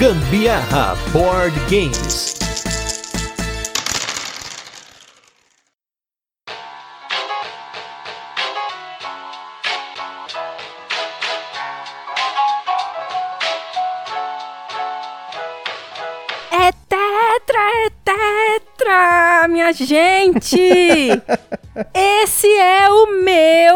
Gambiarra Board Games. É tetra, é tetra, minha gente!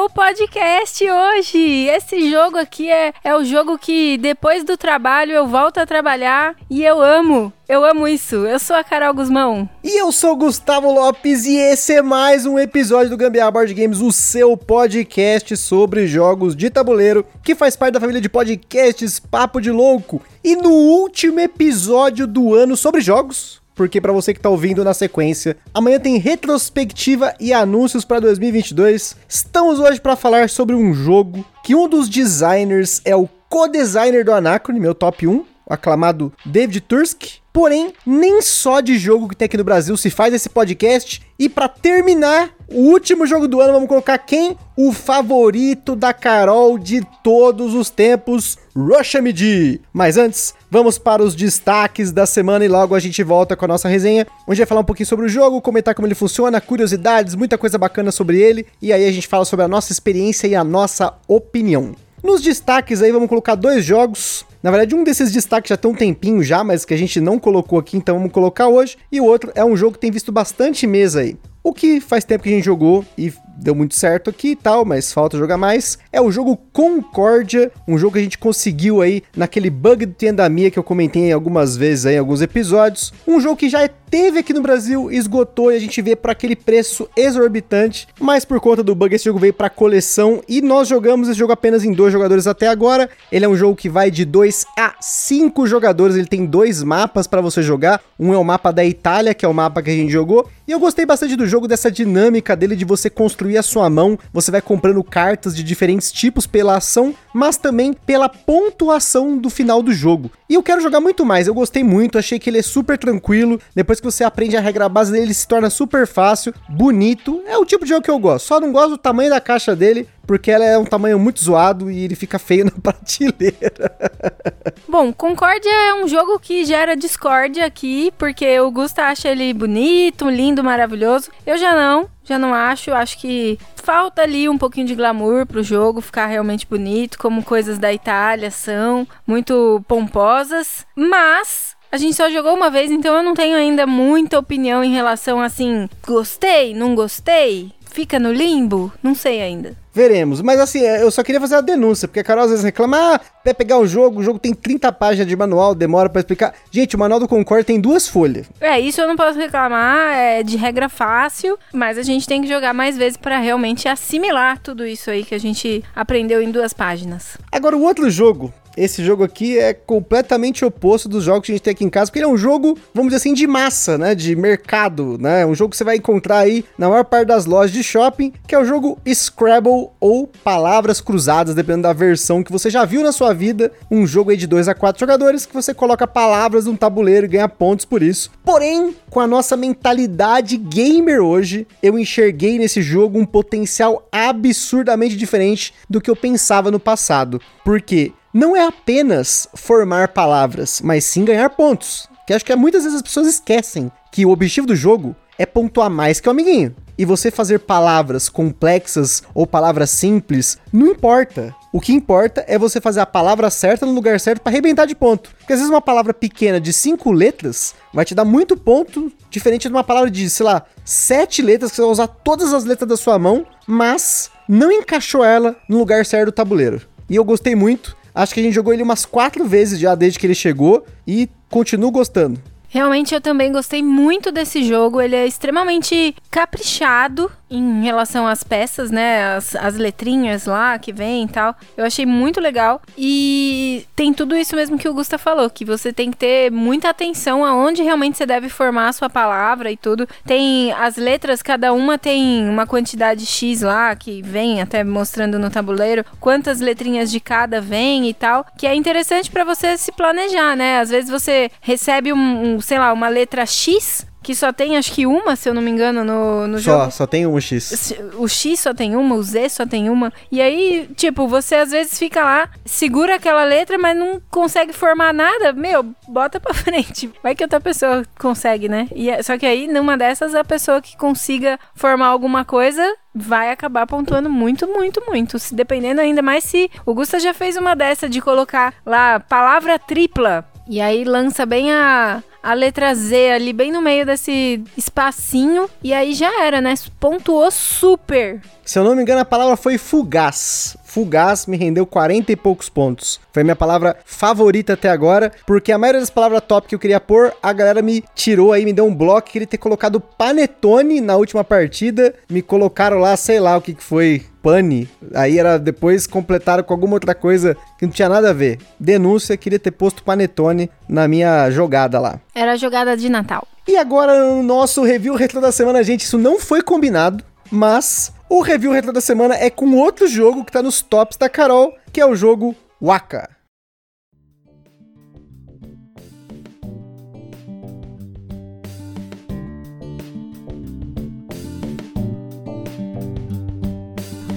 O podcast hoje. Esse jogo aqui é, é o jogo que depois do trabalho eu volto a trabalhar e eu amo. Eu amo isso. Eu sou a Carol Guzmão. E eu sou o Gustavo Lopes e esse é mais um episódio do Gambiarra Board Games, o seu podcast sobre jogos de tabuleiro, que faz parte da família de podcasts Papo de Louco. E no último episódio do ano sobre jogos, porque para você que tá ouvindo na sequência, amanhã tem retrospectiva e anúncios para 2022. Estamos hoje para falar sobre um jogo que um dos designers é o co-designer do Anacron, meu top 1, o aclamado David Tursk. Porém, nem só de jogo que tem aqui no Brasil se faz esse podcast. E para terminar, o último jogo do ano, vamos colocar quem? O favorito da Carol de todos os tempos, Russia MD. Mas antes, vamos para os destaques da semana e logo a gente volta com a nossa resenha, onde vai falar um pouquinho sobre o jogo, comentar como ele funciona, curiosidades, muita coisa bacana sobre ele, e aí a gente fala sobre a nossa experiência e a nossa opinião. Nos destaques aí, vamos colocar dois jogos. Na verdade, um desses destaques já tem um tempinho já, mas que a gente não colocou aqui, então vamos colocar hoje. E o outro é um jogo que tem visto bastante mesa aí. O que faz tempo que a gente jogou e deu muito certo aqui e tal, mas falta jogar mais. É o jogo Concórdia, um jogo que a gente conseguiu aí naquele bug do Tendamia que eu comentei algumas vezes aí em alguns episódios. Um jogo que já teve aqui no Brasil, esgotou e a gente vê por aquele preço exorbitante, mas por conta do bug esse jogo veio para coleção e nós jogamos esse jogo apenas em dois jogadores até agora. Ele é um jogo que vai de 2 a 5 jogadores, ele tem dois mapas para você jogar. Um é o mapa da Itália, que é o mapa que a gente jogou, e eu gostei bastante do jogo dessa dinâmica dele de você construir a sua mão, você vai comprando cartas de diferentes tipos pela ação, mas também pela pontuação do final do jogo. E eu quero jogar muito mais, eu gostei muito, achei que ele é super tranquilo. Depois que você aprende a regra base dele, ele se torna super fácil, bonito. É o tipo de jogo que eu gosto. Só não gosto do tamanho da caixa dele, porque ela é um tamanho muito zoado e ele fica feio na prateleira. Bom, Concórdia é um jogo que gera discórdia aqui, porque o Gusta acha ele bonito, lindo, maravilhoso. Eu já não, já não acho. Acho que falta ali um pouquinho de glamour pro jogo ficar realmente bonito, como coisas da Itália são, muito pomposas. Mas a gente só jogou uma vez, então eu não tenho ainda muita opinião em relação assim, gostei, não gostei, fica no limbo, não sei ainda. Veremos. Mas assim, eu só queria fazer a denúncia, porque a Carol às vezes reclama, ah, vai pegar o jogo, o jogo tem 30 páginas de manual, demora para explicar. Gente, o manual do Concorde tem duas folhas. É, isso eu não posso reclamar, é de regra fácil, mas a gente tem que jogar mais vezes para realmente assimilar tudo isso aí que a gente aprendeu em duas páginas. Agora, o outro jogo esse jogo aqui é completamente oposto dos jogos que a gente tem aqui em casa, porque ele é um jogo, vamos dizer assim, de massa, né? De mercado, né? É um jogo que você vai encontrar aí na maior parte das lojas de shopping, que é o jogo Scrabble ou Palavras Cruzadas, dependendo da versão que você já viu na sua vida. Um jogo aí de 2 a 4 jogadores que você coloca palavras num tabuleiro e ganha pontos por isso. Porém, com a nossa mentalidade gamer hoje, eu enxerguei nesse jogo um potencial absurdamente diferente do que eu pensava no passado. Por quê? Não é apenas formar palavras, mas sim ganhar pontos. Que acho que muitas vezes as pessoas esquecem que o objetivo do jogo é pontuar mais que o amiguinho. E você fazer palavras complexas ou palavras simples, não importa. O que importa é você fazer a palavra certa no lugar certo para arrebentar de ponto. Porque às vezes uma palavra pequena de cinco letras vai te dar muito ponto, diferente de uma palavra de, sei lá, sete letras que você vai usar todas as letras da sua mão, mas não encaixou ela no lugar certo do tabuleiro. E eu gostei muito. Acho que a gente jogou ele umas quatro vezes já desde que ele chegou e continuo gostando. Realmente eu também gostei muito desse jogo. Ele é extremamente caprichado em relação às peças, né? As, as letrinhas lá que vem e tal. Eu achei muito legal. E tem tudo isso mesmo que o Gusta falou: que você tem que ter muita atenção aonde realmente você deve formar a sua palavra e tudo. Tem as letras, cada uma tem uma quantidade X lá que vem até mostrando no tabuleiro quantas letrinhas de cada vem e tal. Que é interessante para você se planejar, né? Às vezes você recebe um, um sei lá, uma letra X que só tem acho que uma, se eu não me engano, no, no Só, jogo. só tem um X. O X só tem uma, o Z só tem uma. E aí, tipo, você às vezes fica lá, segura aquela letra, mas não consegue formar nada. Meu, bota pra frente. Vai que outra pessoa consegue, né? E, é- só que aí, numa dessas, a pessoa que consiga formar alguma coisa vai acabar pontuando muito, muito, muito. Se dependendo ainda mais se o Gusta já fez uma dessa de colocar lá palavra tripla. E aí lança bem a, a letra Z ali, bem no meio desse espacinho. E aí já era, né? Pontuou super. Se eu não me engano, a palavra foi fugaz. Fugaz me rendeu 40 e poucos pontos. Foi minha palavra favorita até agora, porque a maioria das palavras top que eu queria pôr, a galera me tirou aí, me deu um bloco, queria ter colocado panetone na última partida, me colocaram lá, sei lá o que que foi, pane. Aí era depois completaram com alguma outra coisa que não tinha nada a ver. Denúncia, queria ter posto panetone na minha jogada lá. Era a jogada de Natal. E agora no nosso review retro da semana, gente, isso não foi combinado, mas o review retro da semana é com outro jogo que tá nos tops da Carol, que é o jogo Waka.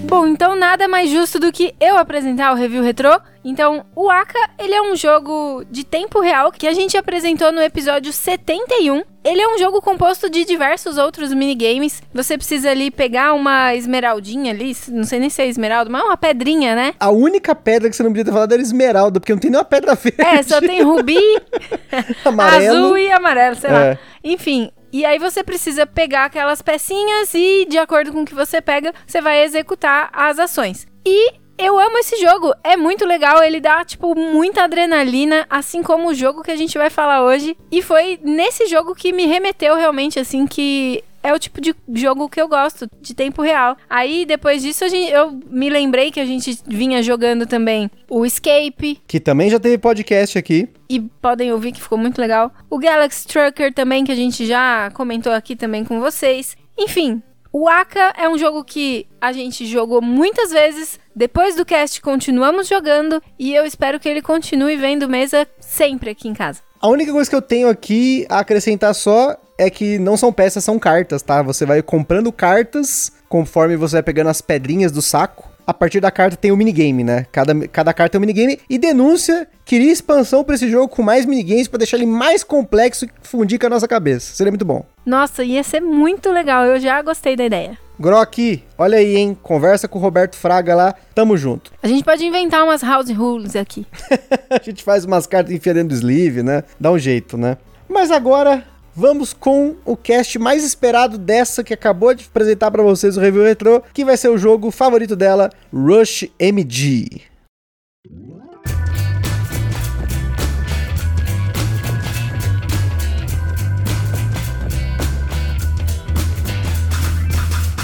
Bom, então nada mais justo do que eu apresentar o review retrô. Então, o Aka, ele é um jogo de tempo real que a gente apresentou no episódio 71. Ele é um jogo composto de diversos outros minigames. Você precisa ali pegar uma esmeraldinha ali, não sei nem se é esmeralda, mas é uma pedrinha, né? A única pedra que você não podia ter falado era esmeralda, porque não tem nenhuma pedra verde. É, só tem rubi, azul e amarelo, sei É. lá. Enfim, e aí você precisa pegar aquelas pecinhas e, de acordo com o que você pega, você vai executar as ações. E eu amo esse jogo, é muito legal, ele dá, tipo, muita adrenalina, assim como o jogo que a gente vai falar hoje. E foi nesse jogo que me remeteu realmente, assim, que é o tipo de jogo que eu gosto, de tempo real. Aí, depois disso, gente- eu me lembrei que a gente vinha jogando também o Escape, Que também já teve podcast aqui. e podem ouvir que ficou muito legal. O Galaxy Trucker também, que a gente já comentou aqui também com vocês. Enfim, o Aka é um jogo que a gente jogou muitas vezes. Depois do cast, continuamos jogando. E eu espero que ele continue vendo mesa sempre aqui em casa. A única coisa que eu tenho aqui a acrescentar só é que não são peças, são cartas, tá? Você vai comprando cartas conforme você vai pegando as pedrinhas do saco. A partir da carta tem o minigame, né? Cada, cada carta tem um minigame. E denúncia, queria expansão pra esse jogo com mais minigames pra deixar ele mais complexo e fundir com a nossa cabeça. Seria muito bom. Nossa, ia ser muito legal. Eu já gostei da ideia. Grok, olha aí, hein? Conversa com o Roberto Fraga lá. Tamo junto. A gente pode inventar umas house rules aqui. a gente faz umas cartas enfia dentro do sleeve, né? Dá um jeito, né? Mas agora vamos com o cast mais esperado dessa que acabou de apresentar pra vocês o review retrô, que vai ser o jogo favorito dela, Rush MG.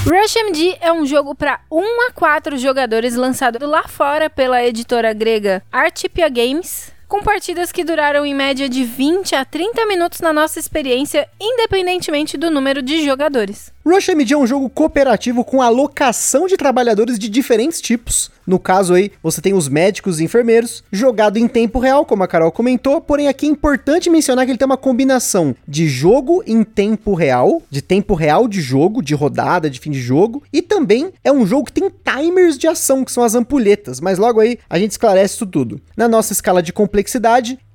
Rush MD é um jogo para 1 a 4 jogadores lançado lá fora pela editora grega Artipia Games, com partidas que duraram em média de 20 a 30 minutos na nossa experiência, independentemente do número de jogadores. Rush MD é um jogo cooperativo com alocação de trabalhadores de diferentes tipos. No caso aí, você tem os médicos e enfermeiros, jogado em tempo real, como a Carol comentou, porém aqui é importante mencionar que ele tem uma combinação de jogo em tempo real, de tempo real de jogo, de rodada, de fim de jogo, e também é um jogo que tem timers de ação, que são as ampulhetas, mas logo aí a gente esclarece isso tudo. Na nossa escala de complexidade,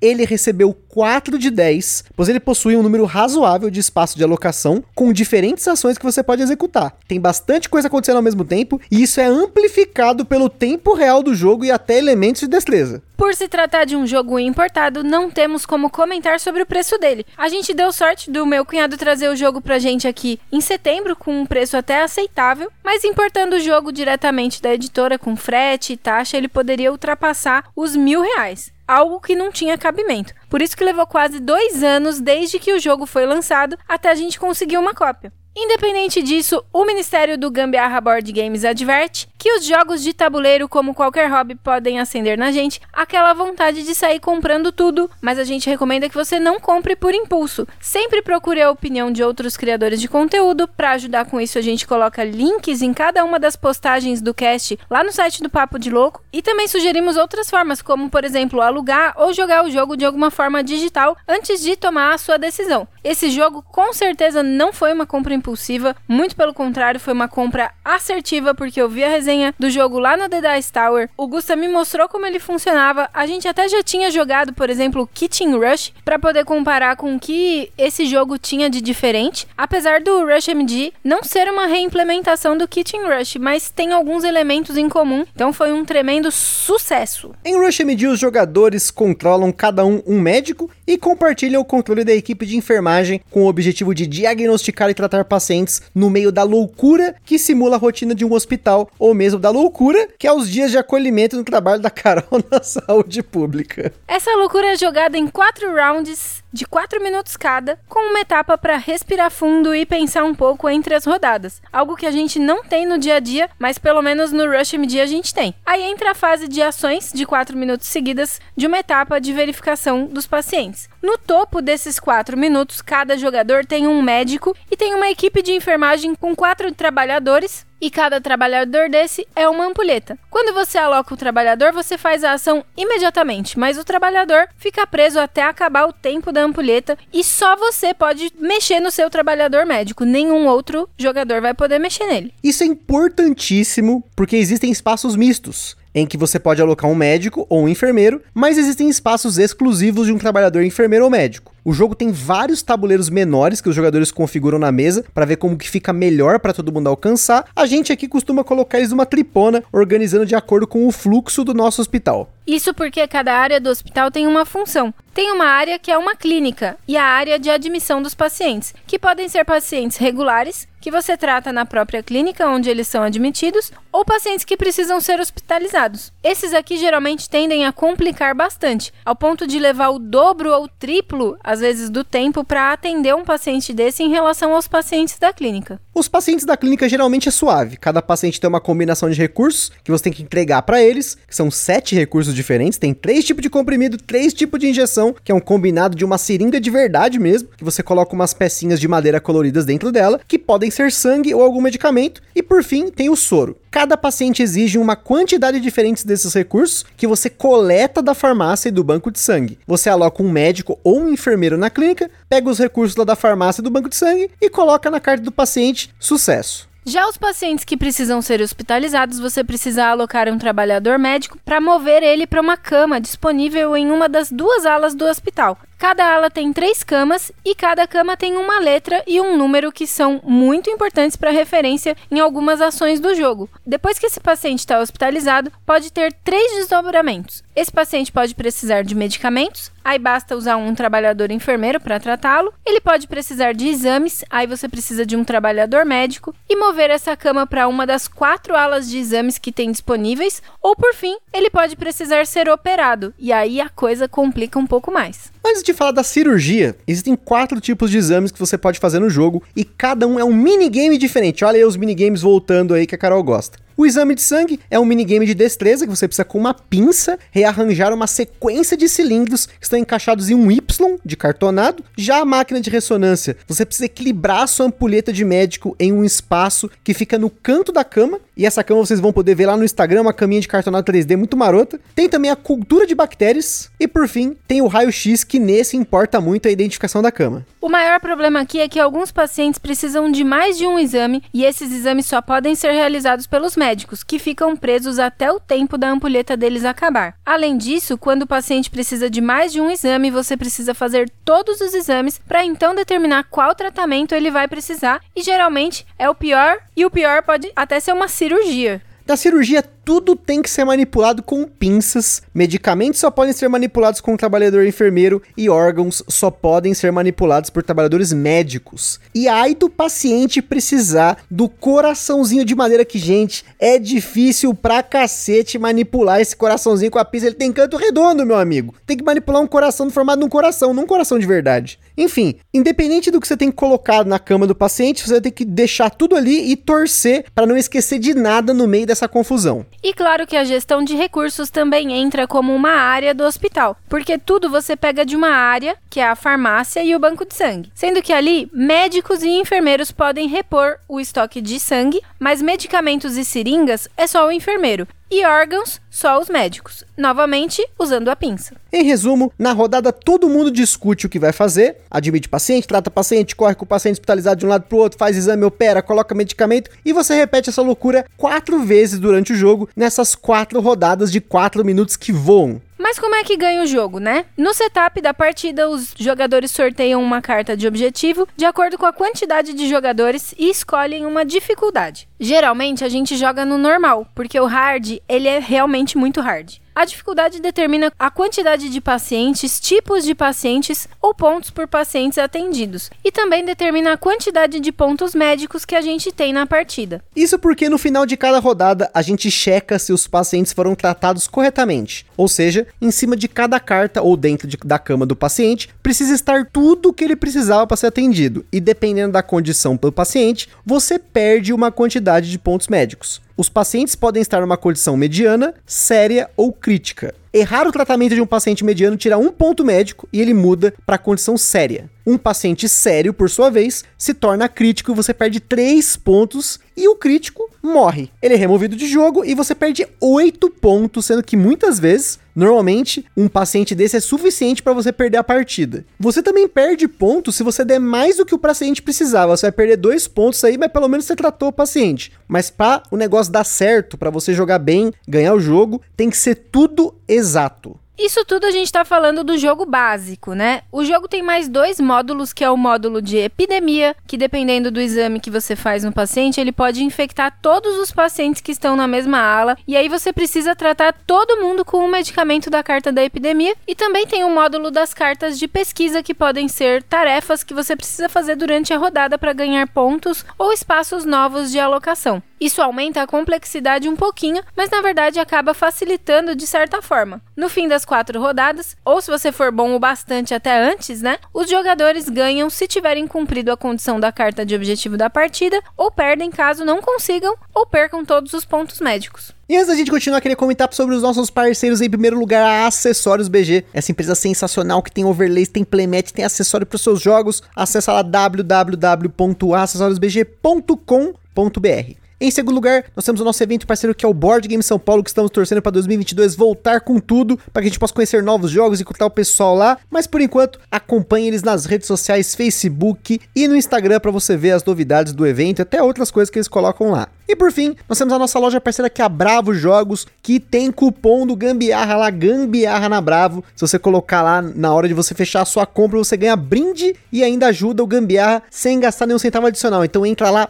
ele recebeu 4 de 10, pois ele possui um número razoável de espaço de alocação, com diferentes ações que você pode executar. Tem bastante coisa acontecendo ao mesmo tempo, e isso é amplificado pelo tempo real do jogo e até elementos de destreza. Por se tratar de um jogo importado, não temos como comentar sobre o preço dele. A gente deu sorte do meu cunhado trazer o jogo pra gente aqui em setembro, com um preço até aceitável, mas importando o jogo diretamente da editora com frete e taxa, ele poderia ultrapassar os mil reais. Algo que não tinha cabimento. Por isso que levou quase dois anos desde que o jogo foi lançado até a gente conseguir uma cópia. Independente disso, o Ministério do Gambiarra Board Games adverte que os jogos de tabuleiro, como qualquer hobby, podem acender na gente aquela vontade de sair comprando tudo, mas a gente recomenda que você não compre por impulso. Sempre procure a opinião de outros criadores de conteúdo. Para ajudar com isso, a gente coloca links em cada uma das postagens do cast lá no site do Papo de Louco e também sugerimos outras formas, como por exemplo, alugar ou jogar o jogo de alguma forma digital antes de tomar a sua decisão. Esse jogo com certeza não foi uma compra impulsiva, muito pelo contrário, foi uma compra assertiva, porque eu vi a resenha do jogo lá no The Dice Tower, o Gusta me mostrou como ele funcionava, a gente até já tinha jogado, por exemplo, Kitchen Rush, para poder comparar com o que esse jogo tinha de diferente, apesar do Rush MD não ser uma reimplementação do Kitchen Rush, mas tem alguns elementos em comum, então foi um tremendo sucesso. Em Rush MD, os jogadores controlam cada um um médico e compartilham o controle da equipe de enfermagem com o objetivo de diagnosticar e tratar pacientes no meio da loucura que simula a rotina de um hospital, ou mesmo da loucura que é os dias de acolhimento no trabalho da Carol na saúde pública. Essa loucura é jogada em quatro rounds de 4 minutos cada, com uma etapa para respirar fundo e pensar um pouco entre as rodadas. Algo que a gente não tem no dia a dia, mas pelo menos no Rush MD a gente tem. Aí entra a fase de ações de 4 minutos seguidas de uma etapa de verificação dos pacientes. No topo desses 4 minutos, cada jogador tem um médico e tem uma equipe de enfermagem com quatro trabalhadores e cada trabalhador desse é uma ampulheta. Quando você aloca o trabalhador, você faz a ação imediatamente, mas o trabalhador fica preso até acabar o tempo da ampulheta e só você pode mexer no seu trabalhador médico, nenhum outro jogador vai poder mexer nele. Isso é importantíssimo porque existem espaços mistos em que você pode alocar um médico ou um enfermeiro, mas existem espaços exclusivos de um trabalhador enfermeiro ou médico. O jogo tem vários tabuleiros menores que os jogadores configuram na mesa para ver como que fica melhor para todo mundo alcançar. A gente aqui costuma colocar eles numa tripona, organizando de acordo com o fluxo do nosso hospital. Isso porque cada área do hospital tem uma função. Tem uma área que é uma clínica e a área de admissão dos pacientes, que podem ser pacientes regulares, que você trata na própria clínica onde eles são admitidos, ou pacientes que precisam ser hospitalizados. Esses aqui geralmente tendem a complicar bastante, ao ponto de levar o dobro ou triplo, às vezes, do tempo para atender um paciente desse em relação aos pacientes da clínica. Os pacientes da clínica geralmente é suave. Cada paciente tem uma combinação de recursos que você tem que entregar para eles, que são sete recursos diferentes. Tem três tipos de comprimido, três tipos de injeção, que é um combinado de uma seringa de verdade mesmo, que você coloca umas pecinhas de madeira coloridas dentro dela, que podem ser sangue ou algum medicamento. E por fim, tem o soro. Cada paciente exige uma quantidade diferente desses recursos que você coleta da farmácia e do banco de sangue. Você aloca um médico ou um enfermeiro na clínica, pega os recursos lá da farmácia e do banco de sangue e coloca na carta do paciente. Sucesso! Já os pacientes que precisam ser hospitalizados, você precisa alocar um trabalhador médico para mover ele para uma cama disponível em uma das duas alas do hospital. Cada ala tem três camas e cada cama tem uma letra e um número que são muito importantes para referência em algumas ações do jogo. Depois que esse paciente está hospitalizado, pode ter três desdobramentos. Esse paciente pode precisar de medicamentos, aí basta usar um trabalhador enfermeiro para tratá-lo. Ele pode precisar de exames, aí você precisa de um trabalhador médico e mover essa cama para uma das quatro alas de exames que tem disponíveis. Ou por fim, ele pode precisar ser operado, e aí a coisa complica um pouco mais. Antes de falar da cirurgia, existem quatro tipos de exames que você pode fazer no jogo e cada um é um minigame diferente. Olha aí os minigames voltando aí que a Carol gosta. O exame de sangue é um minigame de destreza que você precisa com uma pinça rearranjar uma sequência de cilindros que estão encaixados em um Y de cartonado. Já a máquina de ressonância, você precisa equilibrar a sua ampulheta de médico em um espaço que fica no canto da cama. E essa cama vocês vão poder ver lá no Instagram, uma caminha de cartonado 3D muito marota. Tem também a cultura de bactérias e por fim, tem o raio-x que nesse importa muito a identificação da cama. O maior problema aqui é que alguns pacientes precisam de mais de um exame e esses exames só podem ser realizados pelos médicos médicos, que ficam presos até o tempo da ampulheta deles acabar. Além disso, quando o paciente precisa de mais de um exame, você precisa fazer todos os exames para então determinar qual tratamento ele vai precisar, e geralmente é o pior, e o pior pode até ser uma cirurgia. Da cirurgia tudo tem que ser manipulado com pinças. Medicamentos só podem ser manipulados com um trabalhador enfermeiro e órgãos só podem ser manipulados por trabalhadores médicos. E aí do paciente precisar do coraçãozinho de madeira que, gente, é difícil pra cacete manipular esse coraçãozinho com a pinça. Ele tem canto redondo, meu amigo. Tem que manipular um coração formado num coração, não um coração de verdade. Enfim, independente do que você tem colocado na cama do paciente, você vai ter que deixar tudo ali e torcer para não esquecer de nada no meio dessa confusão. E claro que a gestão de recursos também entra como uma área do hospital, porque tudo você pega de uma área, que é a farmácia e o banco de sangue. Sendo que ali, médicos e enfermeiros podem repor o estoque de sangue, mas medicamentos e seringas é só o enfermeiro. E órgãos só os médicos, novamente usando a pinça. Em resumo, na rodada todo mundo discute o que vai fazer, admite paciente, trata paciente, corre com o paciente hospitalizado de um lado para o outro, faz exame, opera, coloca medicamento e você repete essa loucura quatro vezes durante o jogo nessas quatro rodadas de quatro minutos que voam. Mas como é que ganha o jogo, né? No setup da partida, os jogadores sorteiam uma carta de objetivo de acordo com a quantidade de jogadores e escolhem uma dificuldade. Geralmente a gente joga no normal, porque o hard, ele é realmente muito hard. A dificuldade determina a quantidade de pacientes, tipos de pacientes ou pontos por pacientes atendidos, e também determina a quantidade de pontos médicos que a gente tem na partida. Isso porque no final de cada rodada a gente checa se os pacientes foram tratados corretamente, ou seja, em cima de cada carta ou dentro de, da cama do paciente precisa estar tudo o que ele precisava para ser atendido, e dependendo da condição do paciente, você perde uma quantidade de pontos médicos. Os pacientes podem estar numa condição mediana, séria ou crítica. Errar o tratamento de um paciente mediano tira um ponto médico e ele muda para condição séria. Um paciente sério, por sua vez, se torna crítico e você perde 3 pontos e o crítico morre. Ele é removido de jogo e você perde 8 pontos, sendo que muitas vezes Normalmente, um paciente desse é suficiente para você perder a partida. Você também perde pontos se você der mais do que o paciente precisava. Você vai perder dois pontos aí, mas pelo menos você tratou o paciente. Mas para o negócio dar certo, para você jogar bem, ganhar o jogo, tem que ser tudo exato. Isso tudo a gente está falando do jogo básico, né? O jogo tem mais dois módulos, que é o módulo de epidemia, que dependendo do exame que você faz no paciente, ele pode infectar todos os pacientes que estão na mesma ala, e aí você precisa tratar todo mundo com o medicamento da carta da epidemia. E também tem o módulo das cartas de pesquisa, que podem ser tarefas que você precisa fazer durante a rodada para ganhar pontos ou espaços novos de alocação. Isso aumenta a complexidade um pouquinho, mas na verdade acaba facilitando de certa forma. No fim das quatro rodadas, ou se você for bom o bastante até antes, né? Os jogadores ganham se tiverem cumprido a condição da carta de objetivo da partida, ou perdem caso não consigam, ou percam todos os pontos médicos. E antes da gente continuar, queria comentar sobre os nossos parceiros. Em primeiro lugar, a Acessórios BG. Essa empresa sensacional que tem overlays, tem playmat, tem acessório para os seus jogos. Acesse lá www.acessoriosbg.com.br. Em segundo lugar, nós temos o nosso evento parceiro que é o Board Game São Paulo, que estamos torcendo para 2022 voltar com tudo, para que a gente possa conhecer novos jogos e encontrar o pessoal lá. Mas por enquanto, acompanhe eles nas redes sociais, Facebook e no Instagram para você ver as novidades do evento e até outras coisas que eles colocam lá. E por fim, nós temos a nossa loja parceira que é a Bravo Jogos, que tem cupom do Gambiarra lá, Gambiarra na Bravo. Se você colocar lá na hora de você fechar a sua compra, você ganha brinde e ainda ajuda o Gambiarra sem gastar nenhum centavo adicional. Então entra lá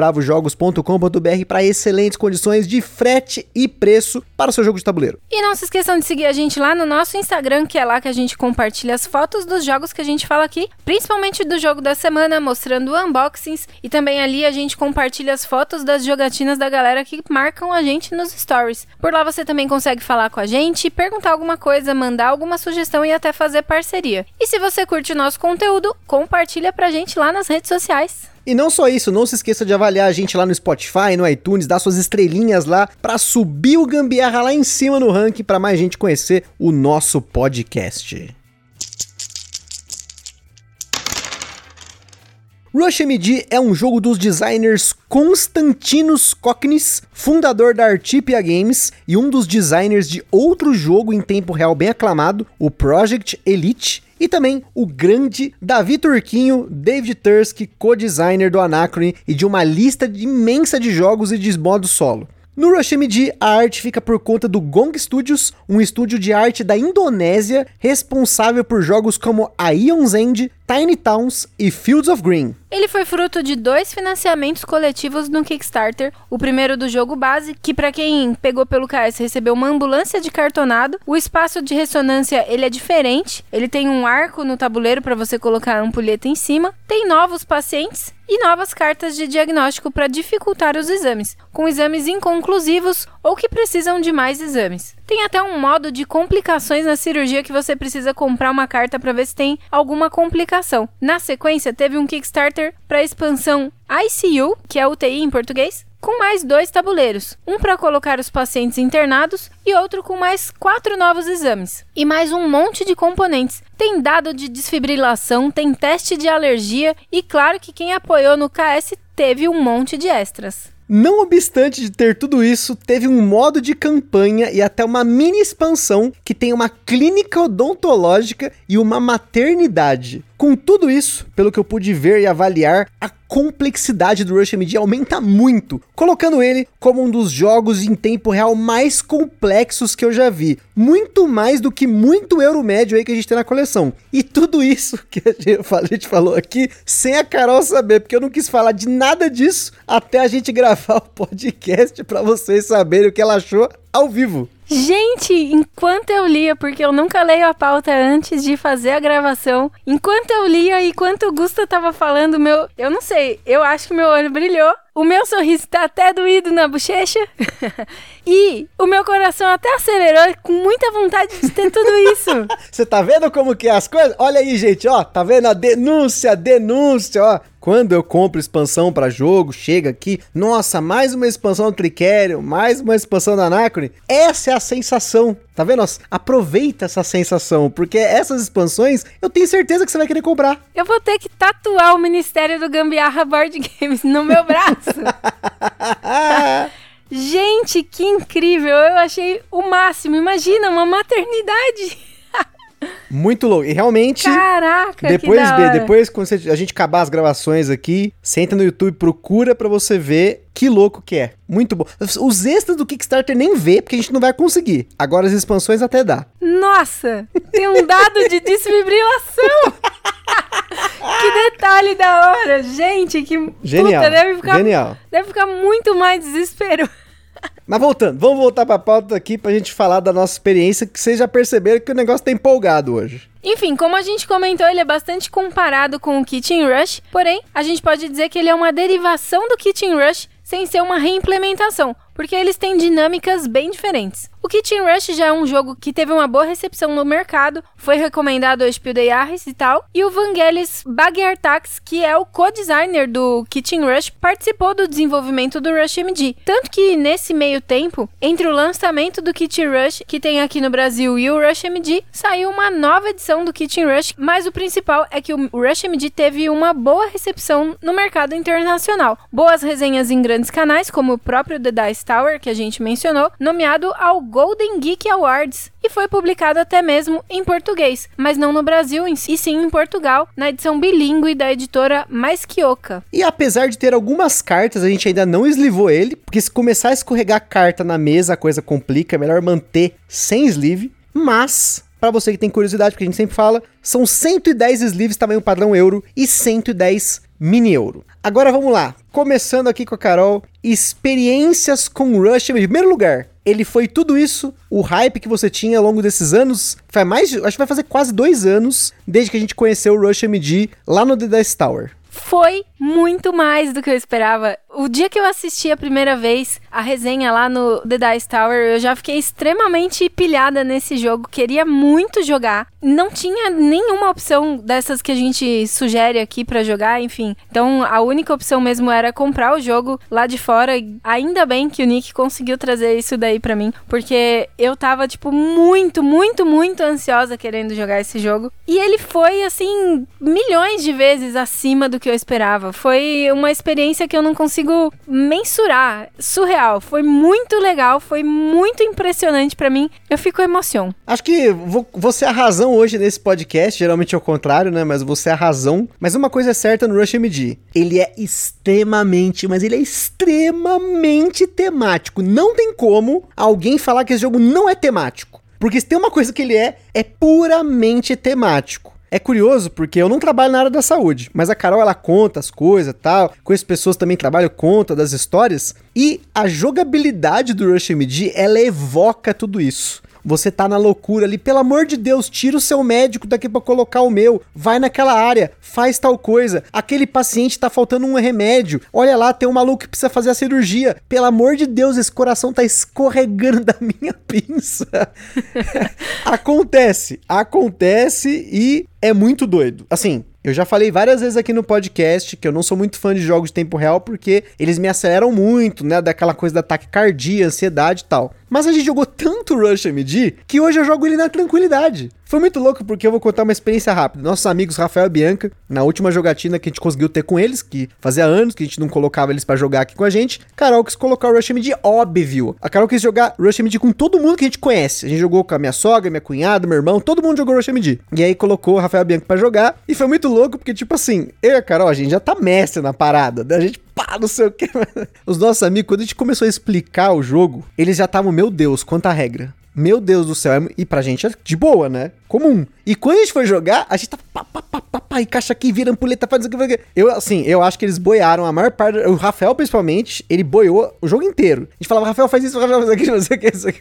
www.bravojogos.com.br para excelentes condições de frete e preço para o seu jogo de tabuleiro. E não se esqueçam de seguir a gente lá no nosso Instagram, que é lá que a gente compartilha as fotos dos jogos que a gente fala aqui, principalmente do jogo da semana, mostrando unboxings e também ali a gente compartilha as fotos das jogatinas da galera que marcam a gente nos stories. Por lá você também consegue falar com a gente, perguntar alguma coisa, mandar alguma sugestão e até fazer parceria. E se você curte o nosso conteúdo, compartilha pra gente lá nas redes sociais. E não só isso, não se esqueça de avaliar a gente lá no Spotify, no iTunes, dar suas estrelinhas lá para subir o Gambiarra lá em cima no ranking para mais gente conhecer o nosso podcast. Rush MD é um jogo dos designers Konstantinos Koknis, fundador da Artipia Games e um dos designers de outro jogo em tempo real bem aclamado, o Project Elite, e também o grande Davi Turquinho, David Tursky, co-designer do Anachrony e de uma lista imensa de jogos e de modos solo. No Rush MD, a arte fica por conta do Gong Studios, um estúdio de arte da Indonésia responsável por jogos como a Ion's End, Tiny Towns e Fields of Green. Ele foi fruto de dois financiamentos coletivos no Kickstarter. O primeiro do jogo base, que para quem pegou pelo KS recebeu uma ambulância de cartonado. O espaço de ressonância ele é diferente. Ele tem um arco no tabuleiro para você colocar a ampulheta em cima. Tem novos pacientes e novas cartas de diagnóstico para dificultar os exames, com exames inconclusivos ou que precisam de mais exames. Tem até um modo de complicações na cirurgia que você precisa comprar uma carta para ver se tem alguma complicação. Na sequência, teve um Kickstarter para expansão ICU, que é UTI em português, com mais dois tabuleiros, um para colocar os pacientes internados e outro com mais quatro novos exames e mais um monte de componentes. Tem dado de desfibrilação, tem teste de alergia e claro que quem apoiou no KS teve um monte de extras. Não obstante de ter tudo isso, teve um modo de campanha e até uma mini expansão que tem uma clínica odontológica e uma maternidade. Com tudo isso, pelo que eu pude ver e avaliar, a complexidade do Rush MD aumenta muito, colocando ele como um dos jogos em tempo real mais complexos que eu já vi. Muito mais do que muito euro médio aí que a gente tem na coleção. E tudo isso que a gente falou aqui sem a Carol saber, porque eu não quis falar de nada disso até a gente gravar o podcast para vocês saberem o que ela achou ao vivo. Gente, enquanto eu lia, porque eu nunca leio a pauta antes de fazer a gravação, enquanto eu lia e enquanto o Gusta tava falando, meu, eu não sei, eu acho que meu olho brilhou. O meu sorriso tá até doído na bochecha. e o meu coração até acelerou com muita vontade de ter tudo isso. Você tá vendo como que é as coisas? Olha aí, gente, ó, tá vendo a denúncia, denúncia, ó. Quando eu compro expansão para jogo, chega aqui, nossa, mais uma expansão do Tricerion, mais uma expansão da Anacrone. Essa é a sensação, tá vendo? Aproveita essa sensação, porque essas expansões eu tenho certeza que você vai querer comprar. Eu vou ter que tatuar o Ministério do Gambiarra Board Games no meu braço. Gente, que incrível! Eu achei o máximo. Imagina uma maternidade. Muito louco. E realmente. Caraca, depois, que depois quando a gente acabar as gravações aqui, senta no YouTube, procura para você ver que louco que é. Muito bom. Os extras do Kickstarter nem vê, porque a gente não vai conseguir. Agora as expansões até dá. Nossa! Tem um dado de desfibrilação! que detalhe da hora! Gente, que. Genial. Puta, deve ficar, Genial. Deve ficar muito mais desespero. Mas voltando, vamos voltar pra pauta aqui pra gente falar da nossa experiência, que vocês já perceberam que o negócio tá empolgado hoje. Enfim, como a gente comentou, ele é bastante comparado com o Kitchen Rush, porém, a gente pode dizer que ele é uma derivação do Kitchen Rush sem ser uma reimplementação, porque eles têm dinâmicas bem diferentes. O Kitchen Rush já é um jogo que teve uma boa recepção no mercado, foi recomendado ao Spiel des e tal, e o Vangelis Bagiartax, que é o co-designer do Kitchen Rush, participou do desenvolvimento do Rush MD. Tanto que nesse meio tempo, entre o lançamento do Kitchen Rush, que tem aqui no Brasil, e o Rush MD, saiu uma nova edição do Kitchen Rush, mas o principal é que o Rush MD teve uma boa recepção no mercado internacional. Boas resenhas em grandes canais, como o próprio The Dice Tower, que a gente mencionou, nomeado ao Golden Geek Awards e foi publicado até mesmo em português, mas não no Brasil e sim em Portugal, na edição bilíngue da editora Mais Quioca. E apesar de ter algumas cartas, a gente ainda não eslivou ele, porque se começar a escorregar carta na mesa, a coisa complica, é melhor manter sem sleeve, mas para você que tem curiosidade, porque a gente sempre fala, são 110 sleeves tamanho padrão euro e 110 mini euro. Agora vamos lá, começando aqui com a Carol, experiências com Rush. Em primeiro lugar, ele foi tudo isso, o hype que você tinha ao longo desses anos. Faz mais, acho que vai fazer quase dois anos desde que a gente conheceu o Rush MD lá no The Dice Tower. Foi muito mais do que eu esperava. O dia que eu assisti a primeira vez a resenha lá no The Dice Tower, eu já fiquei extremamente pilhada nesse jogo, queria muito jogar. Não tinha nenhuma opção dessas que a gente sugere aqui para jogar, enfim. Então a única opção mesmo era comprar o jogo lá de fora. Ainda bem que o Nick conseguiu trazer isso daí para mim, porque eu tava tipo muito, muito, muito ansiosa querendo jogar esse jogo. E ele foi assim milhões de vezes acima do que eu esperava. Foi uma experiência que eu não consigo mensurar. Surreal. Foi muito legal, foi muito impressionante para mim. Eu fico emoção. Acho que você é a razão hoje nesse podcast. Geralmente é o contrário, né? Mas você é a razão. Mas uma coisa é certa no Rush MD: ele é extremamente, mas ele é extremamente temático. Não tem como alguém falar que esse jogo não é temático. Porque se tem uma coisa que ele é, é puramente temático. É curioso porque eu não trabalho na área da saúde, mas a Carol ela conta as coisas tal, com as pessoas também trabalham, conta das histórias, e a jogabilidade do Rush MD ela evoca tudo isso. Você tá na loucura ali, pelo amor de Deus, tira o seu médico daqui para colocar o meu. Vai naquela área, faz tal coisa. Aquele paciente tá faltando um remédio. Olha lá, tem um maluco que precisa fazer a cirurgia. Pelo amor de Deus, esse coração tá escorregando da minha pinça. acontece, acontece e é muito doido. Assim, eu já falei várias vezes aqui no podcast que eu não sou muito fã de jogos de tempo real porque eles me aceleram muito, né? Daquela coisa da taquicardia, ansiedade e tal. Mas a gente jogou tanto Rush MD que hoje eu jogo ele na tranquilidade. Foi muito louco porque eu vou contar uma experiência rápida. Nossos amigos Rafael e Bianca, na última jogatina que a gente conseguiu ter com eles, que fazia anos que a gente não colocava eles para jogar aqui com a gente, Carol quis colocar o Rush MD óbvio. A Carol quis jogar Rush MD com todo mundo que a gente conhece. A gente jogou com a minha sogra, minha cunhada, meu irmão, todo mundo jogou Rush MD. E aí colocou o Rafael e Bianca pra jogar e foi muito louco porque, tipo assim, eu e a Carol, a gente já tá mestre na parada, né? A gente pá, não sei o que. Os nossos amigos, quando a gente começou a explicar o jogo, eles já estavam, meu Deus, quanta regra. Meu Deus do céu, e pra gente é de boa, né? Comum. E quando a gente foi jogar, a gente tá pá, pá, pá, pá, pá, encaixa aqui, vira ampulheta, faz o que. Eu, assim, eu acho que eles boiaram a maior parte. O Rafael, principalmente, ele boiou o jogo inteiro. A gente falava, Rafael, faz isso, Rafael, faz aquilo, não sei o que, isso aqui.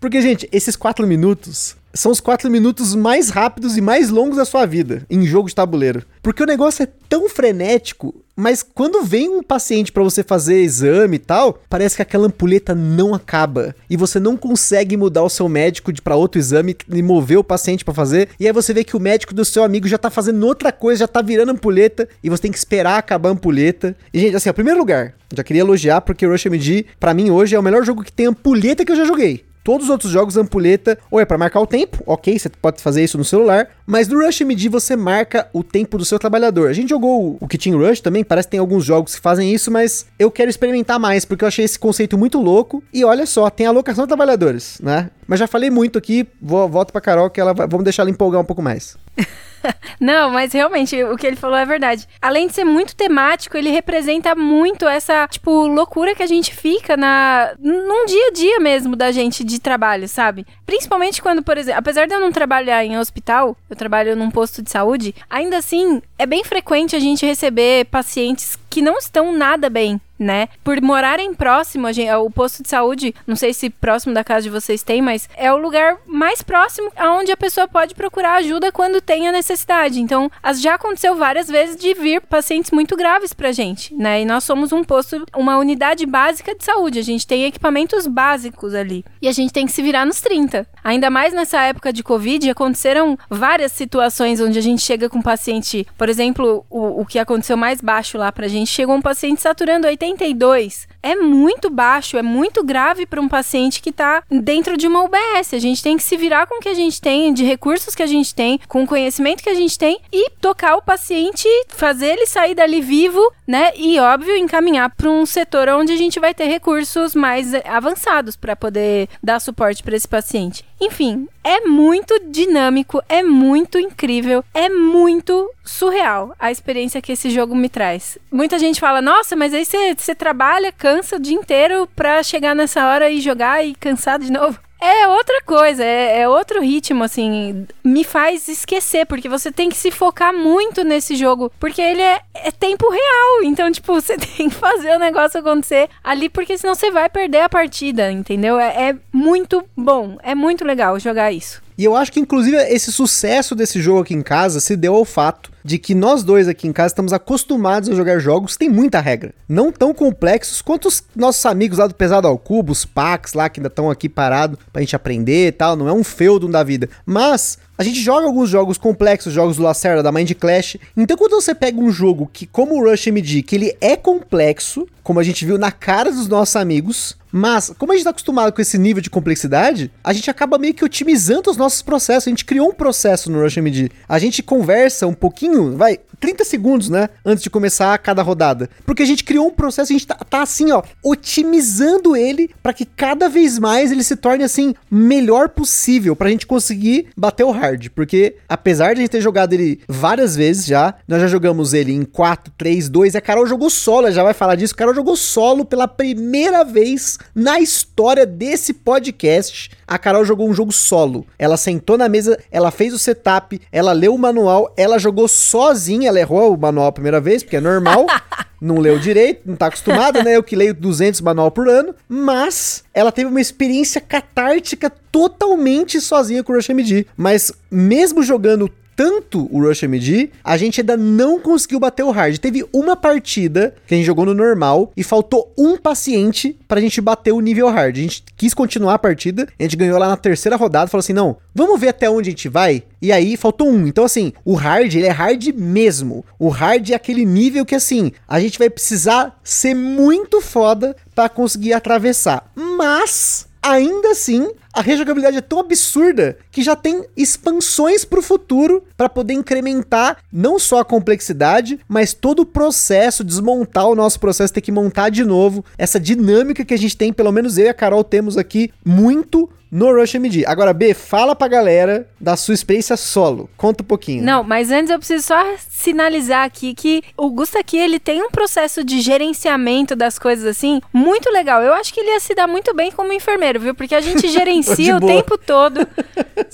Porque, gente, esses quatro minutos são os quatro minutos mais rápidos e mais longos da sua vida em jogo de tabuleiro. Porque o negócio é tão frenético, mas quando vem um paciente para você fazer exame e tal, parece que aquela ampulheta não acaba e você não consegue mudar o seu médico para outro exame e mover o paciente para fazer. E aí você vê que o médico do seu amigo já tá fazendo outra coisa, já tá virando ampulheta e você tem que esperar acabar a ampulheta. E gente, assim, em primeiro lugar, já queria elogiar porque o Rush MD para mim hoje é o melhor jogo que tem ampulheta que eu já joguei. Todos os outros jogos, ampulheta, ou é para marcar o tempo, ok, você pode fazer isso no celular, mas no Rush MD você marca o tempo do seu trabalhador. A gente jogou o Kitchen Rush também, parece que tem alguns jogos que fazem isso, mas eu quero experimentar mais, porque eu achei esse conceito muito louco. E olha só, tem alocação de trabalhadores, né? Mas já falei muito aqui, vou, volto pra Carol, que ela vai, vamos deixar ela empolgar um pouco mais. Não, mas realmente o que ele falou é verdade. Além de ser muito temático, ele representa muito essa, tipo, loucura que a gente fica na num dia a dia mesmo da gente de trabalho, sabe? Principalmente quando, por exemplo, apesar de eu não trabalhar em hospital, eu trabalho num posto de saúde, ainda assim é bem frequente a gente receber pacientes que não estão nada bem, né? Por morarem próximo, gente, o posto de saúde, não sei se próximo da casa de vocês tem, mas é o lugar mais próximo aonde a pessoa pode procurar ajuda quando tem a necessidade. Então, já aconteceu várias vezes de vir pacientes muito graves pra gente, né? E nós somos um posto, uma unidade básica de saúde, a gente tem equipamentos básicos ali. E a gente tem que se virar nos 30. Ainda mais nessa época de Covid, aconteceram várias situações onde a gente chega com paciente, por exemplo, o, o que aconteceu mais baixo lá pra gente chegou um paciente saturando 82. É muito baixo, é muito grave para um paciente que está dentro de uma UBS. A gente tem que se virar com o que a gente tem, de recursos que a gente tem, com o conhecimento que a gente tem e tocar o paciente, fazer ele sair dali vivo, né? E óbvio, encaminhar para um setor onde a gente vai ter recursos mais avançados para poder dar suporte para esse paciente. Enfim, é muito dinâmico, é muito incrível, é muito surreal a experiência que esse jogo me traz. Muita gente fala, nossa, mas aí você trabalha, cansa o dia inteiro pra chegar nessa hora e jogar e cansar de novo. É outra coisa, é, é, outro ritmo, assim. Me faz esquecer, porque você tem que se focar muito nesse jogo, porque ele é, é tempo real. Então, tipo, você tem que fazer o negócio acontecer ali, porque senão você vai perder a partida, entendeu? É, é muito bom, é muito legal jogar isso. E eu acho que, inclusive, esse sucesso desse jogo aqui em casa se deu ao fato de que nós dois aqui em casa estamos acostumados a jogar jogos que tem muita regra. Não tão complexos quanto os nossos amigos lá do Pesado ao Cubo, os Pax lá que ainda estão aqui parados pra gente aprender e tal. Não é um feudo da vida. Mas a gente joga alguns jogos complexos, jogos do Lacerda, da Mind Clash. Então quando você pega um jogo que, como o Rush MD, que ele é complexo, como a gente viu na cara dos nossos amigos, mas, como a gente tá acostumado com esse nível de complexidade, a gente acaba meio que otimizando os nossos processos. A gente criou um processo no Rush MD. A gente conversa um pouquinho, vai, 30 segundos, né? Antes de começar cada rodada. Porque a gente criou um processo, a gente tá, tá assim, ó, otimizando ele para que cada vez mais ele se torne assim, melhor possível. Pra gente conseguir bater o hard. Porque, apesar de a gente ter jogado ele várias vezes já, nós já jogamos ele em 4, 3, 2. A Carol jogou solo, ela já vai falar disso. A Carol jogou solo pela primeira vez na história desse podcast, a Carol jogou um jogo solo. Ela sentou na mesa, ela fez o setup, ela leu o manual, ela jogou sozinha, ela errou o manual a primeira vez, porque é normal. não leu direito, não tá acostumada, né? Eu que leio 200 manual por ano, mas ela teve uma experiência catártica totalmente sozinha com o Rush MD. Mas mesmo jogando tanto o Rush MD, a gente ainda não conseguiu bater o hard. Teve uma partida que a gente jogou no normal e faltou um paciente pra gente bater o nível hard. A gente quis continuar a partida, a gente ganhou lá na terceira rodada, falou assim: não, vamos ver até onde a gente vai. E aí faltou um. Então, assim, o hard, ele é hard mesmo. O hard é aquele nível que, assim, a gente vai precisar ser muito foda para conseguir atravessar. Mas ainda assim, a rejogabilidade é tão absurda que já tem expansões para o futuro para poder incrementar não só a complexidade, mas todo o processo, desmontar o nosso processo, ter que montar de novo essa dinâmica que a gente tem, pelo menos eu e a Carol temos aqui muito no Rush MD. Agora, B, fala pra galera da sua experiência solo. Conta um pouquinho. Não, mas antes eu preciso só sinalizar aqui que o Gusta aqui, ele tem um processo de gerenciamento das coisas assim, muito legal. Eu acho que ele ia se dar muito bem como enfermeiro, viu? Porque a gente gerencia o tempo todo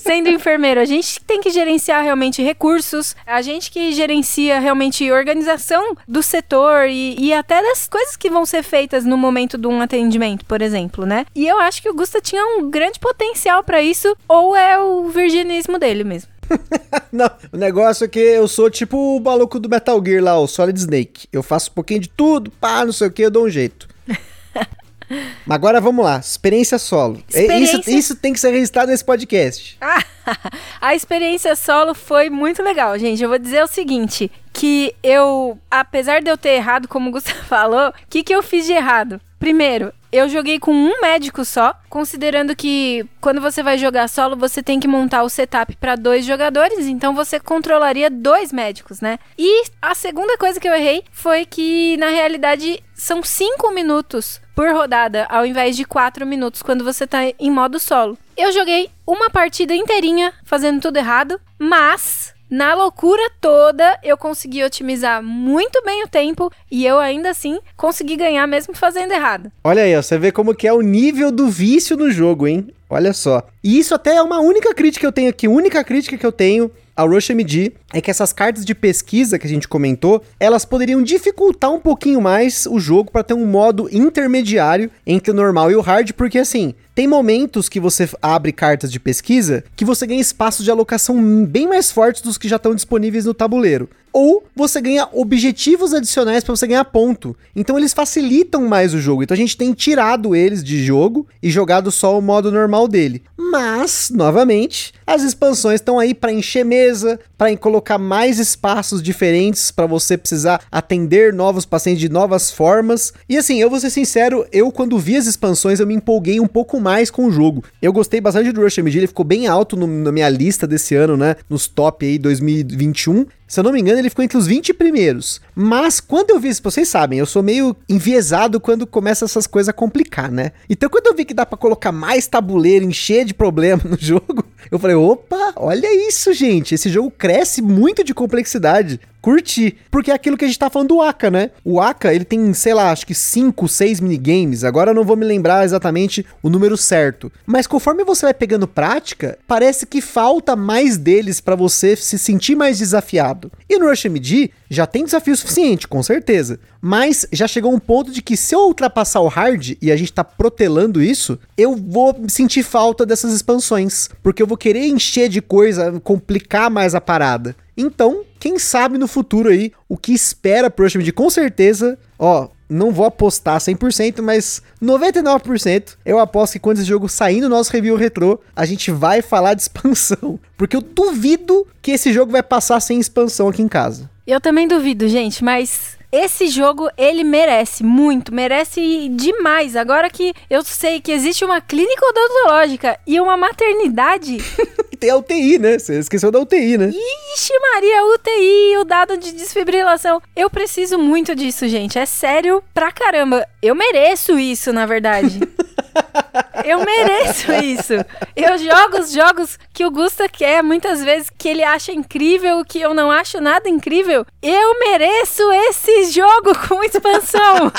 sendo enfermeiro. A gente tem que gerenciar realmente recursos, a gente que gerencia realmente organização do setor e, e até das coisas que vão ser feitas no momento de um atendimento, por exemplo, né? E eu acho que o Gusta tinha um grande potencial para isso, ou é o virginismo dele mesmo. não, o negócio é que eu sou tipo o maluco do Metal Gear lá, o Solid Snake. Eu faço um pouquinho de tudo, pá, não sei o que, eu dou um jeito. Mas agora vamos lá, experiência solo. É, experiência... Isso, isso tem que ser registrado nesse podcast. a experiência solo foi muito legal, gente. Eu vou dizer o seguinte: que eu, apesar de eu ter errado, como o Gustavo falou, o que, que eu fiz de errado? Primeiro, eu joguei com um médico só, considerando que quando você vai jogar solo, você tem que montar o setup para dois jogadores, então você controlaria dois médicos, né? E a segunda coisa que eu errei foi que, na realidade, são cinco minutos por rodada, ao invés de quatro minutos quando você tá em modo solo. Eu joguei uma partida inteirinha fazendo tudo errado, mas na loucura toda, eu consegui otimizar muito bem o tempo e eu ainda assim consegui ganhar mesmo fazendo errado. Olha aí, ó, você vê como que é o nível do vício no jogo, hein? Olha só. E isso até é uma única crítica que eu tenho aqui, única crítica que eu tenho ao RushMD é que essas cartas de pesquisa que a gente comentou, elas poderiam dificultar um pouquinho mais o jogo para ter um modo intermediário entre o normal e o hard, porque assim, tem momentos que você abre cartas de pesquisa que você ganha espaços de alocação bem mais fortes dos que já estão disponíveis no tabuleiro ou você ganha objetivos adicionais para você ganhar ponto. Então eles facilitam mais o jogo. Então a gente tem tirado eles de jogo e jogado só o modo normal dele. Mas, novamente, as expansões estão aí para encher mesa, para colocar mais espaços diferentes para você precisar atender novos pacientes de novas formas. E assim, eu vou ser sincero, eu quando vi as expansões eu me empolguei um pouco mais com o jogo. Eu gostei bastante do Rush MD, ele ficou bem alto no, na minha lista desse ano, né? Nos top aí 2021. Se eu não me engano, ele ficou entre os 20 primeiros. Mas quando eu vi isso, vocês sabem, eu sou meio enviesado quando começa essas coisas a complicar, né? Então quando eu vi que dá para colocar mais tabuleiro, encher de problema no jogo, eu falei, opa, olha isso, gente. Esse jogo cresce muito de complexidade curti. Porque é aquilo que a gente tá falando do Aka, né? O Aka, ele tem, sei lá, acho que 5, 6 minigames. Agora eu não vou me lembrar exatamente o número certo. Mas conforme você vai pegando prática, parece que falta mais deles para você se sentir mais desafiado. E no Rush MD já tem desafio suficiente, com certeza. Mas já chegou um ponto de que se eu ultrapassar o hard e a gente tá protelando isso, eu vou sentir falta dessas expansões. Porque eu vou querer encher de coisa, complicar mais a parada. Então, quem sabe no futuro aí, o que espera pro Rush com certeza, ó, não vou apostar 100%, mas 99% eu aposto que quando esse jogo sair no nosso review retrô, a gente vai falar de expansão. Porque eu duvido que esse jogo vai passar sem expansão aqui em casa. Eu também duvido, gente, mas esse jogo, ele merece muito, merece demais. Agora que eu sei que existe uma clínica odontológica e uma maternidade. tem a UTI, né? Você esqueceu da UTI, né? Ixi, Maria, UTI, o dado de desfibrilação. Eu preciso muito disso, gente. É sério pra caramba. Eu mereço isso, na verdade. Eu mereço isso. Eu jogo os jogos que o Gusta quer, muitas vezes que ele acha incrível, que eu não acho nada incrível. Eu mereço esse jogo com expansão.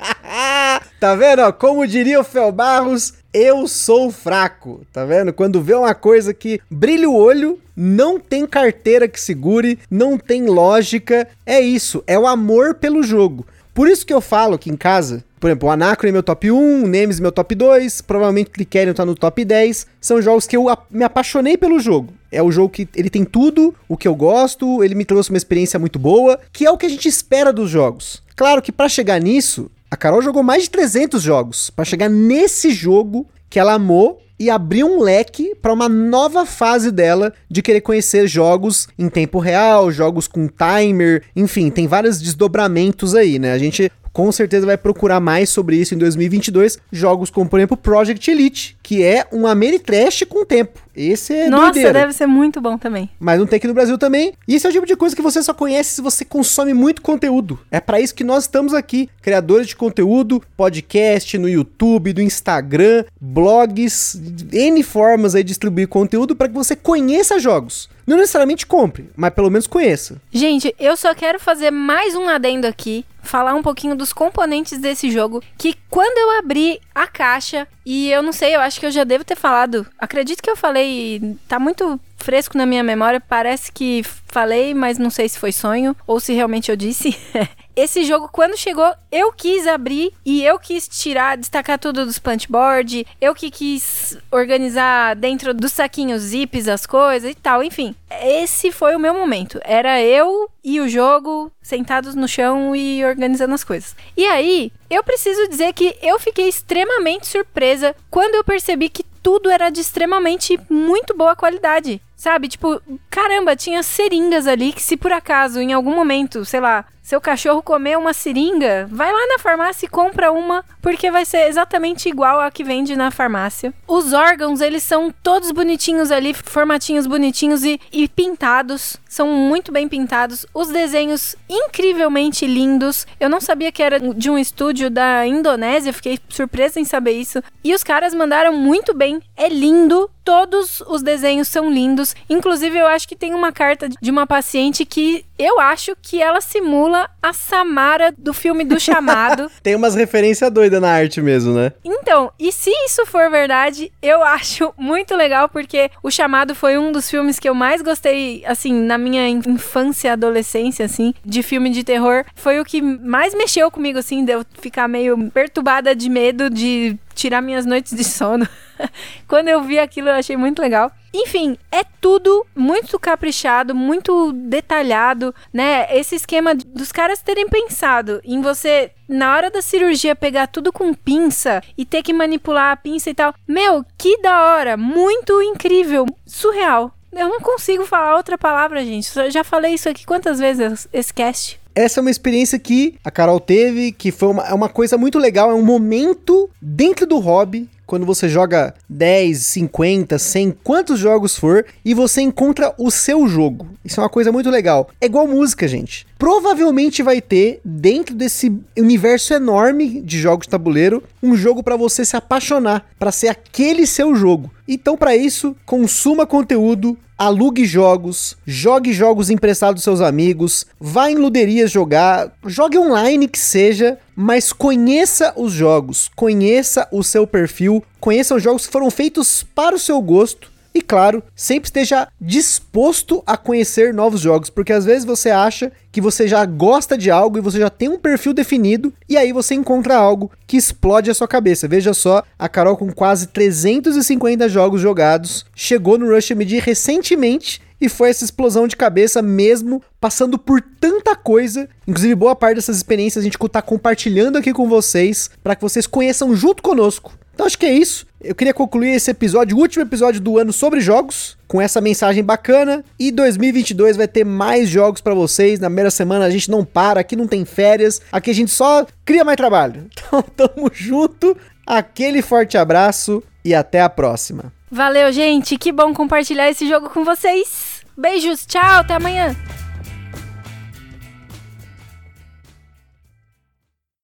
tá vendo? Como diria o Fel Barros, eu sou fraco, tá vendo? Quando vê uma coisa que brilha o olho, não tem carteira que segure, não tem lógica, é isso, é o amor pelo jogo. Por isso que eu falo que em casa, por exemplo, o Anacron é meu top 1, o Nemesis é meu top 2, provavelmente o Clickerion tá no top 10. São jogos que eu me apaixonei pelo jogo. É o jogo que ele tem tudo o que eu gosto, ele me trouxe uma experiência muito boa, que é o que a gente espera dos jogos. Claro que para chegar nisso, a Carol jogou mais de 300 jogos para chegar nesse jogo que ela amou e abriu um leque para uma nova fase dela de querer conhecer jogos em tempo real, jogos com timer, enfim, tem vários desdobramentos aí, né? A gente com certeza vai procurar mais sobre isso em 2022. Jogos como, por exemplo, Project Elite, que é um Ameritrash com tempo. Esse é Nossa, doideira. deve ser muito bom também. Mas não tem aqui no Brasil também. E esse é o tipo de coisa que você só conhece se você consome muito conteúdo. É para isso que nós estamos aqui, criadores de conteúdo, podcast no YouTube, do Instagram, blogs, N formas aí de distribuir conteúdo para que você conheça jogos. Não necessariamente compre, mas pelo menos conheça. Gente, eu só quero fazer mais um adendo aqui, falar um pouquinho dos componentes desse jogo, que quando eu abri a caixa, e eu não sei, eu acho que eu já devo ter falado, acredito que eu falei, tá muito fresco na minha memória, parece que falei, mas não sei se foi sonho ou se realmente eu disse. Esse jogo, quando chegou, eu quis abrir e eu quis tirar, destacar tudo dos punchboard, eu que quis organizar dentro dos saquinhos zips as coisas e tal, enfim. Esse foi o meu momento. Era eu e o jogo sentados no chão e organizando as coisas. E aí, eu preciso dizer que eu fiquei extremamente surpresa quando eu percebi que tudo era de extremamente muito boa qualidade. Sabe? Tipo, caramba, tinha seringas ali que se por acaso, em algum momento, sei lá, seu cachorro comer uma seringa, vai lá na farmácia e compra uma, porque vai ser exatamente igual a que vende na farmácia. Os órgãos, eles são todos bonitinhos ali, formatinhos bonitinhos e, e pintados. São muito bem pintados. Os desenhos incrivelmente lindos. Eu não sabia que era de um estúdio da Indonésia, fiquei surpresa em saber isso. E os caras mandaram muito bem. É lindo. Todos os desenhos são lindos. Inclusive, eu acho que tem uma carta de uma paciente que eu acho que ela simula a Samara do filme do Chamado. Tem umas referências doidas na arte mesmo, né? Então, e se isso for verdade, eu acho muito legal, porque o Chamado foi um dos filmes que eu mais gostei, assim, na minha infância e adolescência, assim, de filme de terror. Foi o que mais mexeu comigo, assim, de eu ficar meio perturbada de medo de tirar minhas noites de sono. Quando eu vi aquilo, eu achei muito legal. Enfim, é tudo muito caprichado, muito detalhado, né? Esse esquema dos caras terem pensado em você, na hora da cirurgia, pegar tudo com pinça e ter que manipular a pinça e tal. Meu, que da hora! Muito incrível, surreal. Eu não consigo falar outra palavra, gente. Eu já falei isso aqui quantas vezes cast? Essa é uma experiência que a Carol teve, que foi uma, é uma coisa muito legal, é um momento dentro do hobby quando você joga 10, 50, 100, quantos jogos for, e você encontra o seu jogo. Isso é uma coisa muito legal. É igual música, gente. Provavelmente vai ter, dentro desse universo enorme de jogos de tabuleiro, um jogo para você se apaixonar, para ser aquele seu jogo. Então, para isso, consuma conteúdo, alugue jogos, jogue jogos emprestados dos seus amigos, vá em luderias jogar, jogue online que seja, mas conheça os jogos, conheça o seu perfil, conheça os jogos que foram feitos para o seu gosto. E claro, sempre esteja disposto a conhecer novos jogos, porque às vezes você acha que você já gosta de algo e você já tem um perfil definido, e aí você encontra algo que explode a sua cabeça. Veja só, a Carol com quase 350 jogos jogados, chegou no Rush MD recentemente e foi essa explosão de cabeça mesmo, passando por tanta coisa. Inclusive, boa parte dessas experiências a gente tá compartilhando aqui com vocês, para que vocês conheçam junto conosco. Então acho que é isso. Eu queria concluir esse episódio, o último episódio do ano sobre jogos, com essa mensagem bacana. E 2022 vai ter mais jogos para vocês. Na primeira semana a gente não para, aqui não tem férias, aqui a gente só cria mais trabalho. Então tamo junto. Aquele forte abraço e até a próxima. Valeu, gente. Que bom compartilhar esse jogo com vocês. Beijos, tchau, até amanhã.